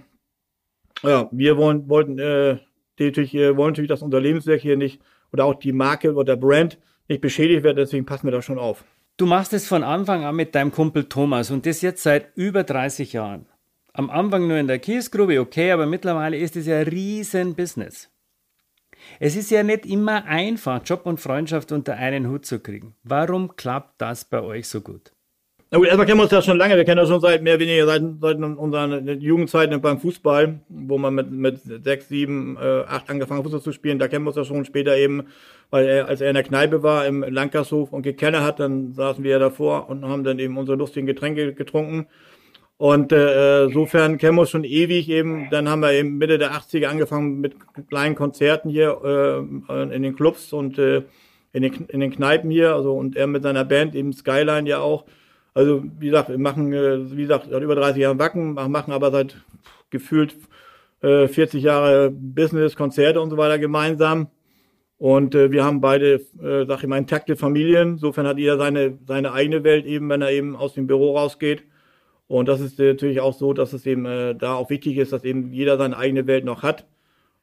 ja, wir wollen, wollten, äh, natürlich, äh, wollen natürlich, dass unser Lebenswerk hier nicht oder auch die Marke oder der Brand nicht beschädigt wird, deswegen passen wir da schon auf. Du machst es von Anfang an mit deinem Kumpel Thomas und das jetzt seit über 30 Jahren. Am Anfang nur in der Kiesgrube, okay, aber mittlerweile ist es ja riesen Business. Es ist ja nicht immer einfach, Job und Freundschaft unter einen Hut zu kriegen. Warum klappt das bei euch so gut? Na gut, erstmal kennen wir uns ja schon lange. Wir kennen uns schon seit mehr oder weniger seit, seit unserer Jugendzeit beim Fußball, wo man mit, mit sechs, sieben, äh, acht angefangen Fußball zu spielen. Da kennen wir uns ja schon später eben, weil er, als er in der Kneipe war im Lankershof und gekennt hat, dann saßen wir ja davor und haben dann eben unsere lustigen Getränke getrunken. Und äh, insofern kennen wir uns schon ewig eben. Dann haben wir eben Mitte der 80er angefangen mit kleinen Konzerten hier äh, in den Clubs und äh, in, den, in den Kneipen hier. Also und er mit seiner Band eben Skyline ja auch. Also wie gesagt, wir machen, äh, wie gesagt, seit über 30 Jahren Wacken, machen aber seit gefühlt äh, 40 Jahre Business, Konzerte und so weiter gemeinsam. Und äh, wir haben beide, äh, sag ich mal, intakte Familien. Insofern hat jeder seine, seine eigene Welt eben, wenn er eben aus dem Büro rausgeht. Und das ist natürlich auch so, dass es eben äh, da auch wichtig ist, dass eben jeder seine eigene Welt noch hat.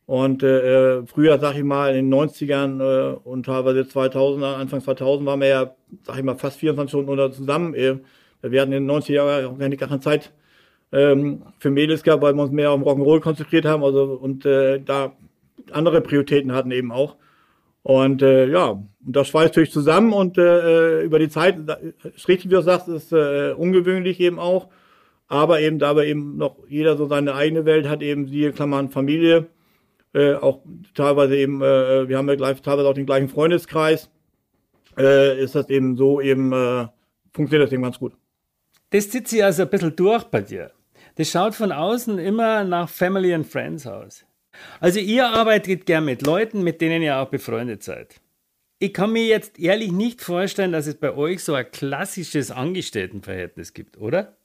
Und äh, äh früher, sag ich mal, in den 90ern äh, und teilweise 2000er, Anfang 2000 waren wir ja, sag ich mal, fast 24 Stunden oder zusammen. Äh, wir hatten in den 90er Jahren auch keine, keine Zeit ähm, für Mädels gehabt, weil wir uns mehr auf Rock'n'Roll konzentriert haben also und äh, da andere Prioritäten hatten eben auch. Und äh, ja, das schweißt natürlich zusammen und äh, über die Zeit, ist richtig, wie du sagst, ist äh, ungewöhnlich eben auch. Aber eben dabei eben noch jeder so seine eigene Welt hat, eben siehe Klammern Familie, äh, auch teilweise eben, äh, wir haben ja gleich, teilweise auch den gleichen Freundeskreis, äh, ist das eben so eben, äh, funktioniert das eben ganz gut. Das zieht sich also ein bisschen durch bei dir. Das schaut von außen immer nach Family and Friends aus. Also ihr arbeitet gern mit Leuten, mit denen ihr auch befreundet seid. Ich kann mir jetzt ehrlich nicht vorstellen, dass es bei euch so ein klassisches Angestelltenverhältnis gibt, oder?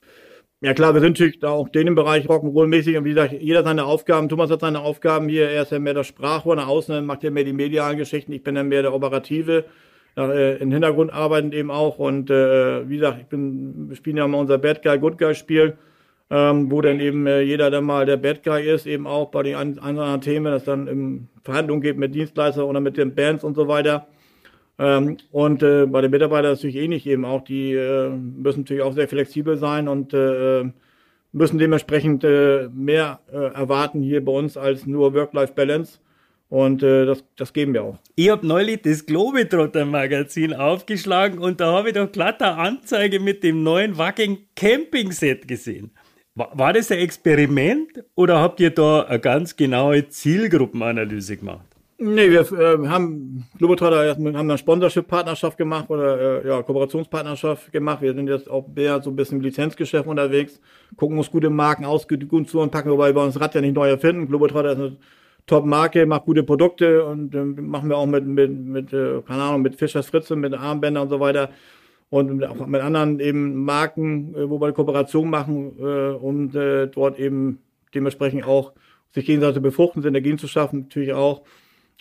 Ja klar, wir sind natürlich da auch in dem Bereich Rock'n'Roll-mäßig und wie gesagt, jeder seine Aufgaben. Thomas hat seine Aufgaben hier, er ist ja mehr der Sprachrohr nach außen, macht ja mehr die medialen Geschichten, ich bin dann mehr der Operative, äh, im Hintergrund arbeitend eben auch und äh, wie gesagt, ich bin, wir spielen ja mal unser Bad Guy, Good Guy Spiel ähm, wo dann eben äh, jeder dann mal der Bad Guy ist, eben auch bei den anderen Themen, dass dann in Verhandlungen geht mit Dienstleister oder mit den Bands und so weiter. Ähm, und äh, bei den Mitarbeitern ist natürlich ähnlich eben auch, die äh, müssen natürlich auch sehr flexibel sein und äh, müssen dementsprechend äh, mehr äh, erwarten hier bei uns als nur Work-Life-Balance. Und äh, das, das geben wir auch. Ich habe neulich das Globetrotter Magazin aufgeschlagen und da habe ich doch glatt eine Anzeige mit dem neuen Wacken Camping Set gesehen. War, das ein Experiment oder habt ihr da eine ganz genaue Zielgruppenanalyse gemacht? Nee, wir äh, haben Globetrotter haben eine Sponsorship-Partnerschaft gemacht oder äh, ja, Kooperationspartnerschaft gemacht. Wir sind jetzt auch mehr so ein bisschen im Lizenzgeschäft unterwegs, gucken uns gute Marken aus, gut zu und packen, wobei wir uns Rad ja nicht neu erfinden. Globetrotter ist eine Top-Marke, macht gute Produkte und äh, machen wir auch mit, mit, mit äh, keine Ahnung, mit Fischers Fritze, mit Armbändern und so weiter und auch mit anderen eben Marken, äh, wo wir Kooperation machen, äh, um äh, dort eben dementsprechend auch sich gegenseitig befruchten, Synergien zu schaffen, natürlich auch.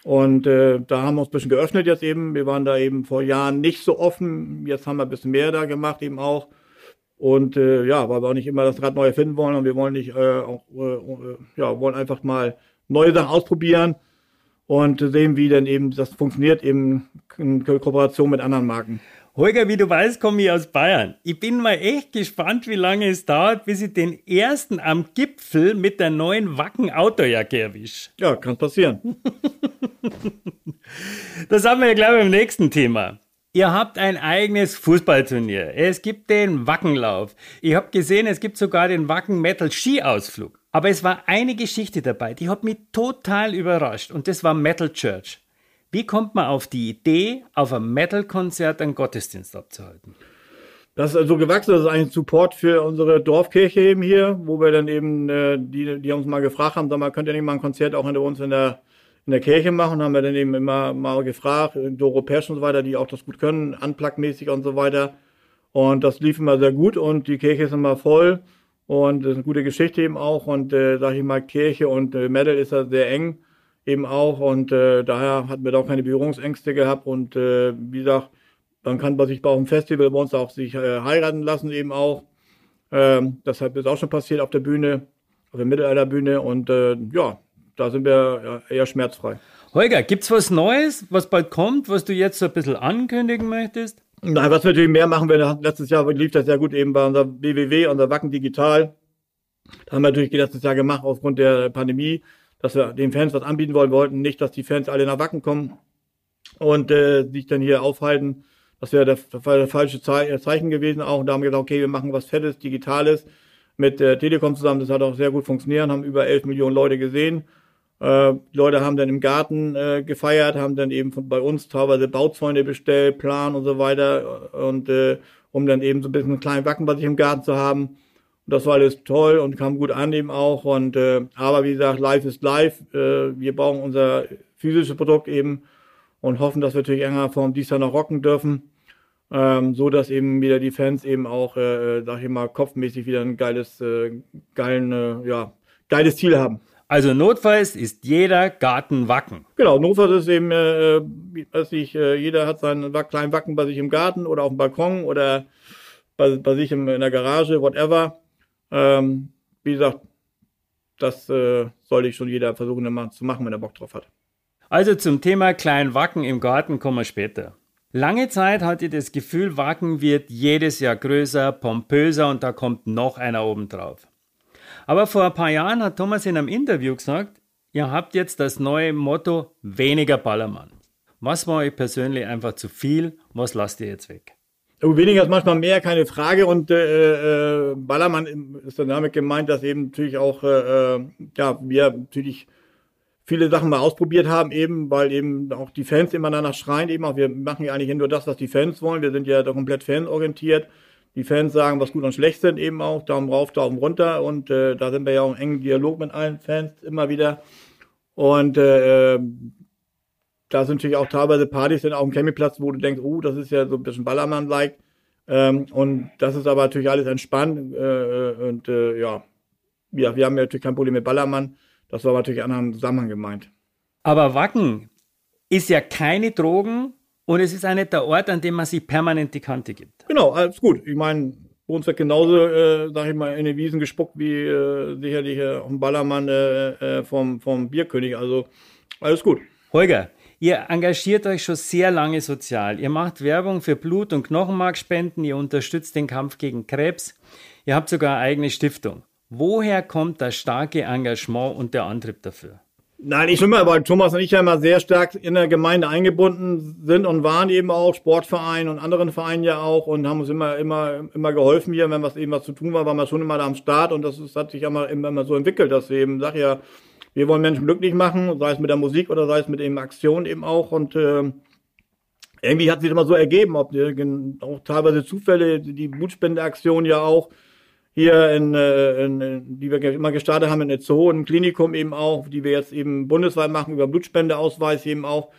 Und äh, da haben wir uns ein bisschen geöffnet jetzt eben. Wir waren da eben vor Jahren nicht so offen. Jetzt haben wir ein bisschen mehr da gemacht eben auch. Und äh, ja, weil wir auch nicht immer das Rad neu erfinden wollen und wir wollen nicht äh, auch, äh, ja, wollen einfach mal neue Sachen ausprobieren und sehen, wie denn eben das funktioniert eben in Kooperation mit anderen Marken. Holger, wie du weißt, komme ich aus Bayern. Ich bin mal echt gespannt, wie lange es dauert, bis ich den ersten am Gipfel mit der neuen Wacken Autojacke erwische. Ja, kann passieren. das haben wir ja gleich beim nächsten Thema. Ihr habt ein eigenes Fußballturnier. Es gibt den Wackenlauf. Ich habe gesehen, es gibt sogar den Wacken Metal Skiausflug. Aber es war eine Geschichte dabei, die hat mich total überrascht und das war Metal Church. Wie kommt man auf die Idee, auf einem Metal-Konzert einen Gottesdienst abzuhalten? Das ist also gewachsen, das ist ein Support für unsere Dorfkirche eben hier, wo wir dann eben, äh, die, die uns mal gefragt haben, sag mal, könnt ihr nicht mal ein Konzert auch hinter uns in der, in der Kirche machen? Haben wir dann eben immer mal gefragt, Doro Pesch und so weiter, die auch das gut können, unplugmäßig und so weiter. Und das lief immer sehr gut und die Kirche ist immer voll und das ist eine gute Geschichte eben auch und äh, sag ich mal, Kirche und äh, Metal ist da sehr eng eben auch und äh, daher hatten wir da auch keine Berührungsängste gehabt und äh, wie gesagt, dann kann man sich bei einem Festival bei uns auch sich äh, heiraten lassen eben auch. Ähm, das hat jetzt auch schon passiert auf der Bühne, auf der Mittelalterbühne und äh, ja, da sind wir eher schmerzfrei. Holger, gibt's was Neues, was bald kommt, was du jetzt so ein bisschen ankündigen möchtest? Nein, was wir natürlich mehr machen, wir letztes Jahr lief das sehr gut eben bei unser WWW, unser Wacken Digital. Da haben wir natürlich letztes Jahr gemacht aufgrund der Pandemie dass wir den Fans was anbieten wollen wollten, nicht, dass die Fans alle nach Wacken kommen und äh, sich dann hier aufhalten. Das wäre das, das falsche Ze Zeichen gewesen auch. Und da haben wir gesagt, okay, wir machen was Fettes, Digitales mit äh, Telekom zusammen. Das hat auch sehr gut funktioniert, haben über 11 Millionen Leute gesehen. Äh, die Leute haben dann im Garten äh, gefeiert, haben dann eben von, bei uns teilweise Bauzäune bestellt, Plan und so weiter. Und äh, um dann eben so ein bisschen einen kleinen Wacken bei sich im Garten zu haben. Das war alles toll und kam gut an eben auch. Und äh, aber wie gesagt, live ist live. Äh, wir brauchen unser physisches Produkt eben und hoffen, dass wir natürlich enger Form dies Jahr noch rocken dürfen. Ähm, so dass eben wieder die Fans eben auch, äh, sag ich mal, kopfmäßig wieder ein geiles, äh, geilen, äh, ja, geiles Ziel haben. Also notfalls ist jeder Garten Wacken. Genau, notfalls ist eben, äh, dass ich, äh, jeder hat seinen kleinen Wacken bei sich im Garten oder auf dem Balkon oder bei, bei sich in, in der Garage, whatever. Ähm, wie gesagt, das äh, sollte ich schon jeder versuchen immer zu machen, wenn er Bock drauf hat. Also zum Thema klein Wacken im Garten kommen wir später. Lange Zeit hatte ich das Gefühl, Wacken wird jedes Jahr größer, pompöser und da kommt noch einer oben drauf. Aber vor ein paar Jahren hat Thomas in einem Interview gesagt, ihr habt jetzt das neue Motto weniger Ballermann. Was war euch persönlich einfach zu viel? Was lasst ihr jetzt weg? Weniger ist manchmal mehr, keine Frage. Und äh, äh, Ballermann ist dann damit gemeint, dass eben natürlich auch, äh, äh, ja, wir natürlich viele Sachen mal ausprobiert haben, eben, weil eben auch die Fans immer danach schreien, eben auch, wir machen ja eigentlich nur das, was die Fans wollen. Wir sind ja da komplett fanorientiert. Die Fans sagen, was gut und schlecht sind, eben auch, Daumen rauf, Daumen runter. Und äh, da sind wir ja auch im engen Dialog mit allen Fans immer wieder. Und äh, da sind natürlich auch teilweise Partys dann auf dem Campingplatz, wo du denkst, oh, das ist ja so ein bisschen Ballermann-like. Ähm, und das ist aber natürlich alles entspannt. Äh, und äh, ja, wir, wir haben ja natürlich kein Problem mit Ballermann. Das war natürlich in anderen Zusammenhang gemeint. Aber Wacken ist ja keine Drogen und es ist auch nicht der Ort, an dem man sich permanent die Kante gibt. Genau, alles gut. Ich meine, bei uns wird genauso, äh, sag ich mal, in den Wiesen gespuckt wie äh, sicherlich äh, auf dem Ballermann äh, äh, vom, vom Bierkönig. Also alles gut. Holger, Ihr engagiert euch schon sehr lange sozial. Ihr macht Werbung für Blut- und Knochenmarkspenden, ihr unterstützt den Kampf gegen Krebs, ihr habt sogar eine eigene Stiftung. Woher kommt das starke Engagement und der Antrieb dafür? Nein, ich mal, weil Thomas und ich ja immer sehr stark in der Gemeinde eingebunden sind und waren eben auch Sportvereinen und anderen Vereinen ja auch und haben uns immer, immer, immer geholfen hier, wenn was eben was zu tun war, waren wir schon immer da am Start und das, das hat sich immer, immer, so entwickelt, dass eben, sag ja, wir wollen Menschen glücklich machen, sei es mit der Musik oder sei es mit eben Aktion eben auch. Und äh, irgendwie hat sich das immer so ergeben, ob auch teilweise Zufälle, die Blutspendeaktion ja auch hier in, äh, in, die wir immer gestartet haben in der Zoo, im Klinikum eben auch, die wir jetzt eben bundesweit machen über Blutspendeausweis eben auch.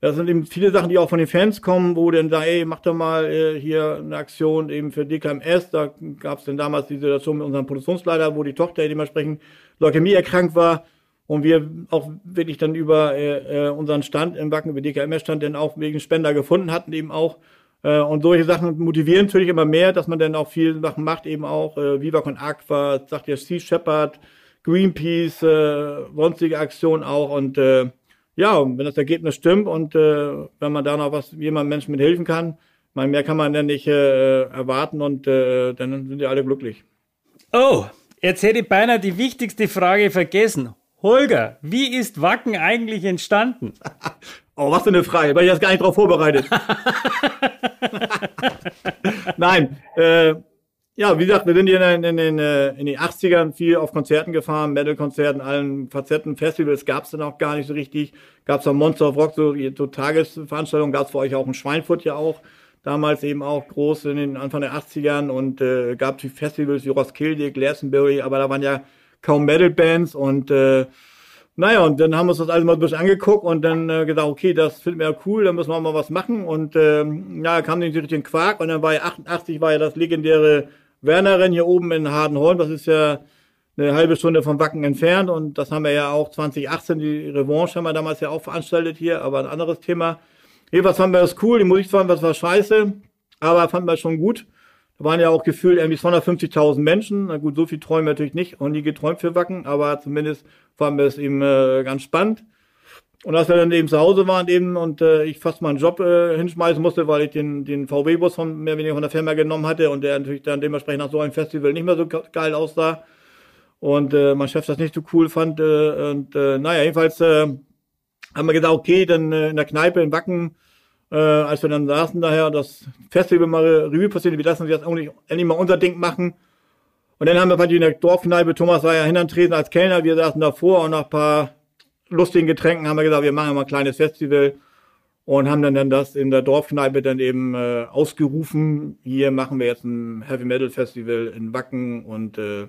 Das sind eben viele Sachen, die auch von den Fans kommen, wo dann da, ey, mach doch mal äh, hier eine Aktion eben für DKMS. Da gab es dann damals die Situation mit unserem Produktionsleiter, wo die Tochter dementsprechend Leukämie erkrankt war und wir auch wirklich dann über äh, äh unseren Stand im Wacken, über DKMS-Stand, dann auch wegen Spender gefunden hatten, eben auch. Äh, und solche Sachen motivieren natürlich immer mehr, dass man dann auch viel Sachen macht, eben auch äh, Viva con Aqua, sagt ja Sea Shepherd, Greenpeace, äh, sonstige Aktionen auch. Und äh, ja, wenn das Ergebnis stimmt und äh, wenn man da noch was jemandem Menschen mit helfen kann, mein, mehr kann man dann nicht äh, erwarten und äh, dann sind ja alle glücklich. Oh, jetzt hätte ich beinahe die wichtigste Frage vergessen. Holger, wie ist Wacken eigentlich entstanden? Oh, was für eine Frage. War ich jetzt gar nicht drauf vorbereitet. Nein, äh, ja, wie gesagt, wir sind hier in, in, in, äh, in den 80ern viel auf Konzerten gefahren, Metal-Konzerten, allen Facetten, Festivals gab es dann auch gar nicht so richtig. Gab es am Monster of Rock, so, so Tagesveranstaltungen, gab es für euch auch in Schweinfurt ja auch. Damals eben auch groß in den Anfang der 80ern und äh, gab es Festivals wie Roskilde, Glastonbury, aber da waren ja kaum Metal-Bands und äh, naja, und dann haben wir uns das alles mal ein bisschen angeguckt und dann äh, gedacht, okay, das finden wir ja cool, dann müssen wir mal was machen. Und ähm, ja, kam natürlich den Quark und dann war ja 88 war ja das legendäre Wernerin hier oben in Hardenholm. Das ist ja eine halbe Stunde vom Wacken entfernt und das haben wir ja auch 2018, die Revanche haben wir damals ja auch veranstaltet hier, aber ein anderes Thema. Jedenfalls fanden wir das cool, die Musik fanden wir, das war scheiße, aber fanden wir schon gut. Da waren ja auch gefühlt irgendwie 250.000 Menschen. Na gut, so viel träumen wir natürlich nicht und nie geträumt für Wacken, aber zumindest fanden wir es eben äh, ganz spannend. Und als wir dann eben zu Hause waren eben und äh, ich fast meinen Job äh, hinschmeißen musste, weil ich den, den VW-Bus von mehr oder weniger von der Firma genommen hatte und der natürlich dann dementsprechend nach so einem Festival nicht mehr so geil aussah und äh, mein Chef das nicht so cool fand. Äh, und äh, naja, jedenfalls äh, haben wir gesagt, okay, dann äh, in der Kneipe in Wacken äh, als wir dann saßen daher, das Festival mal Revue passiert, wir lassen uns jetzt endlich, endlich mal unser Ding machen. Und dann haben wir in der Dorfkneipe, Thomas war ja hintertreten als Kellner, wir saßen davor und nach ein paar lustigen Getränken haben wir gesagt, wir machen mal ein kleines Festival und haben dann, dann das in der Dorfkneipe dann eben äh, ausgerufen. Hier machen wir jetzt ein Heavy Metal Festival in Wacken und äh,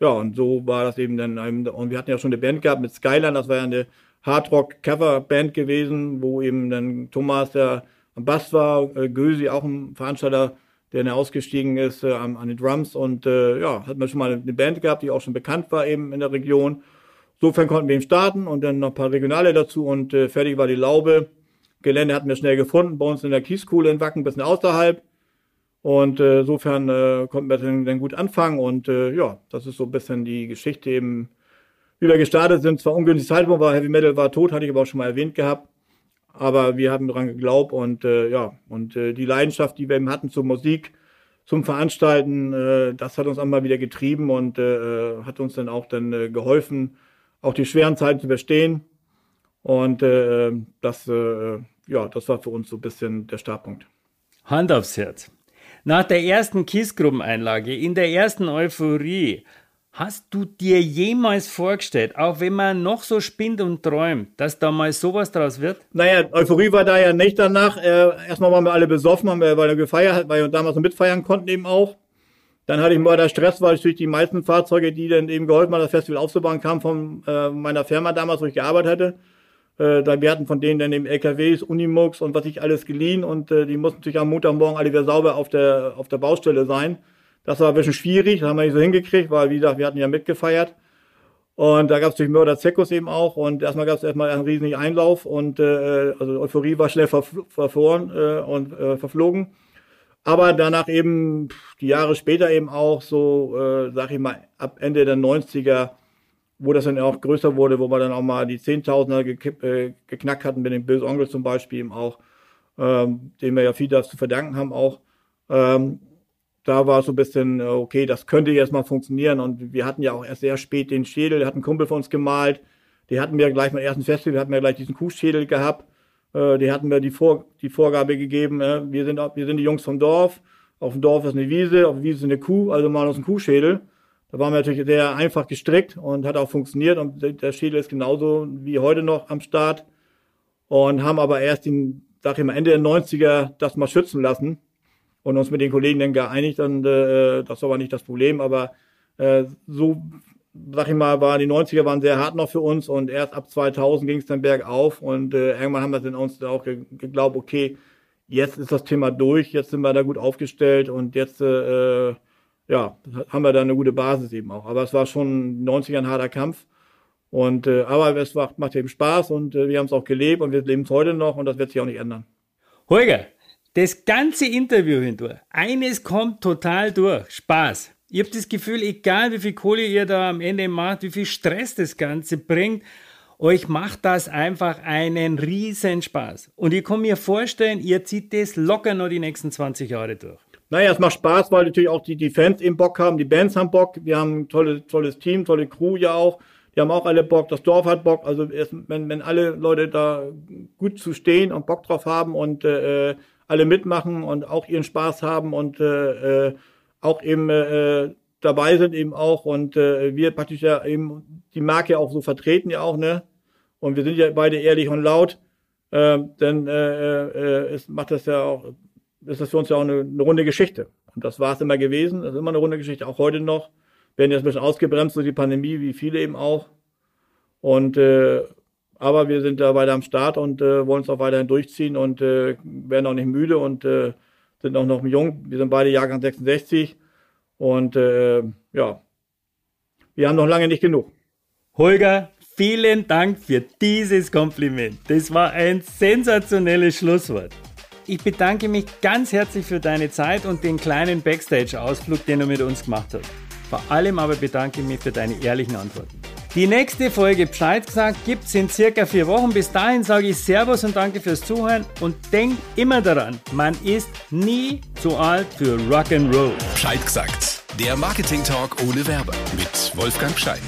ja, und so war das eben dann. Und wir hatten ja schon eine Band gehabt mit Skyline, das war ja eine Hardrock-Cover-Band gewesen, wo eben dann Thomas der am Bass war, äh, Gösi auch ein Veranstalter, der dann ausgestiegen ist äh, an, an den Drums und äh, ja, hat man schon mal eine Band gehabt, die auch schon bekannt war eben in der Region. Insofern konnten wir eben starten und dann noch ein paar Regionale dazu und äh, fertig war die Laube. Gelände hatten wir schnell gefunden, bei uns in der Kieskuhle in Wacken, ein bisschen außerhalb. Und äh, insofern äh, konnten wir dann, dann gut anfangen und äh, ja, das ist so ein bisschen die Geschichte eben wie wir gestartet sind. Zwar ungünstig Zeitpunkt, war Heavy Metal war tot, hatte ich aber auch schon mal erwähnt gehabt. Aber wir haben daran geglaubt und äh, ja, und äh, die Leidenschaft, die wir eben hatten zur Musik, zum Veranstalten, äh, das hat uns einmal wieder getrieben und äh, hat uns dann auch dann äh, geholfen, auch die schweren Zeiten zu überstehen. Und äh, das, äh, ja, das war für uns so ein bisschen der Startpunkt. Hand aufs Herz. Nach der ersten Kiesgruppeneinlage, in der ersten Euphorie, hast du dir jemals vorgestellt, auch wenn man noch so spinnt und träumt, dass da mal sowas draus wird? Naja, Euphorie war da ja nicht danach. Äh, erstmal waren wir alle besoffen, haben wir, weil wir gefeiert, weil wir damals mitfeiern konnten eben auch. Dann hatte ich mal der Stress, weil natürlich die meisten Fahrzeuge, die dann eben geholfen haben, das Festival aufzubauen, kamen von äh, meiner Firma damals, wo ich gearbeitet hatte. Äh, da wir hatten von denen dann eben LKWs, Unimux und was ich alles geliehen und äh, die mussten natürlich am Montagmorgen alle wieder sauber auf der, auf der Baustelle sein. Das war ein bisschen schwierig, das haben wir nicht so hingekriegt, weil wie gesagt, wir hatten ja mitgefeiert. Und da gab es natürlich Mörder Zirkus eben auch und erstmal gab es erstmal einen riesigen Einlauf und äh, also Euphorie war schnell verfroren äh, und äh, verflogen. Aber danach eben die Jahre später eben auch so, äh, sag ich mal, ab Ende der 90er wo das dann auch größer wurde, wo wir dann auch mal die Zehntausender äh, geknackt hatten, mit dem Böse Onkel zum Beispiel eben auch, ähm, dem wir ja viel das zu verdanken haben auch. Ähm, da war es so ein bisschen, äh, okay, das könnte jetzt mal funktionieren und wir hatten ja auch erst sehr spät den Schädel, hat einen Kumpel von uns gemalt, die hatten wir gleich beim ersten Festival, hatten wir gleich diesen Kuhschädel gehabt, äh, die hatten wir die, Vor die Vorgabe gegeben, äh, wir, sind, wir sind die Jungs vom Dorf, auf dem Dorf ist eine Wiese, auf der Wiese ist eine Kuh, also malen uns einen Kuhschädel. Da waren wir natürlich sehr einfach gestrickt und hat auch funktioniert. Und der Schädel ist genauso wie heute noch am Start. Und haben aber erst in, sag ich mal, Ende der 90er das mal schützen lassen und uns mit den Kollegen dann geeinigt. Und äh, das war aber nicht das Problem. Aber äh, so, sag ich mal, waren die 90er waren sehr hart noch für uns. Und erst ab 2000 ging es dann bergauf. Und äh, irgendwann haben wir dann uns auch geglaubt, okay, jetzt ist das Thema durch. Jetzt sind wir da gut aufgestellt. Und jetzt... Äh, ja, haben wir da eine gute Basis eben auch. Aber es war schon 90er ein harter Kampf. Und äh, aber es macht, macht eben Spaß und äh, wir haben es auch gelebt und wir leben es heute noch und das wird sich auch nicht ändern. Holger, das ganze Interview hindurch, eines kommt total durch, Spaß. Ich habe das Gefühl, egal wie viel Kohle ihr da am Ende macht, wie viel Stress das Ganze bringt, euch macht das einfach einen riesen Spaß. Und ich kann mir vorstellen, ihr zieht das locker noch die nächsten 20 Jahre durch. Naja, es macht Spaß, weil natürlich auch die, die Fans eben Bock haben, die Bands haben Bock, wir haben ein tolles, tolles Team, tolle Crew ja auch. Die haben auch alle Bock, das Dorf hat Bock. Also erst, wenn, wenn alle Leute da gut zu stehen und Bock drauf haben und äh, alle mitmachen und auch ihren Spaß haben und äh, äh auch eben äh, dabei sind eben auch und äh, wir praktisch ja eben die Marke auch so vertreten ja auch, ne? Und wir sind ja beide ehrlich und laut, äh, dann äh, äh, es macht das ja auch ist das für uns ja auch eine, eine runde Geschichte. Und das war es immer gewesen. Das ist immer eine runde Geschichte, auch heute noch. Werden jetzt ein bisschen ausgebremst durch die Pandemie, wie viele eben auch. Und äh, aber wir sind da weiter am Start und äh, wollen es auch weiterhin durchziehen und äh, werden auch nicht müde und äh, sind auch noch jung. Wir sind beide Jahrgang 66 und äh, ja, wir haben noch lange nicht genug. Holger, vielen Dank für dieses Kompliment. Das war ein sensationelles Schlusswort. Ich bedanke mich ganz herzlich für deine Zeit und den kleinen Backstage-Ausflug, den du mit uns gemacht hast. Vor allem aber bedanke ich mich für deine ehrlichen Antworten. Die nächste Folge Bescheid gesagt gibt es in circa vier Wochen. Bis dahin sage ich Servus und danke fürs Zuhören und denk immer daran, man ist nie zu alt für Rock'n'Roll. Bescheid gesagt. Der Marketing Talk ohne Werber mit Wolfgang Scheid.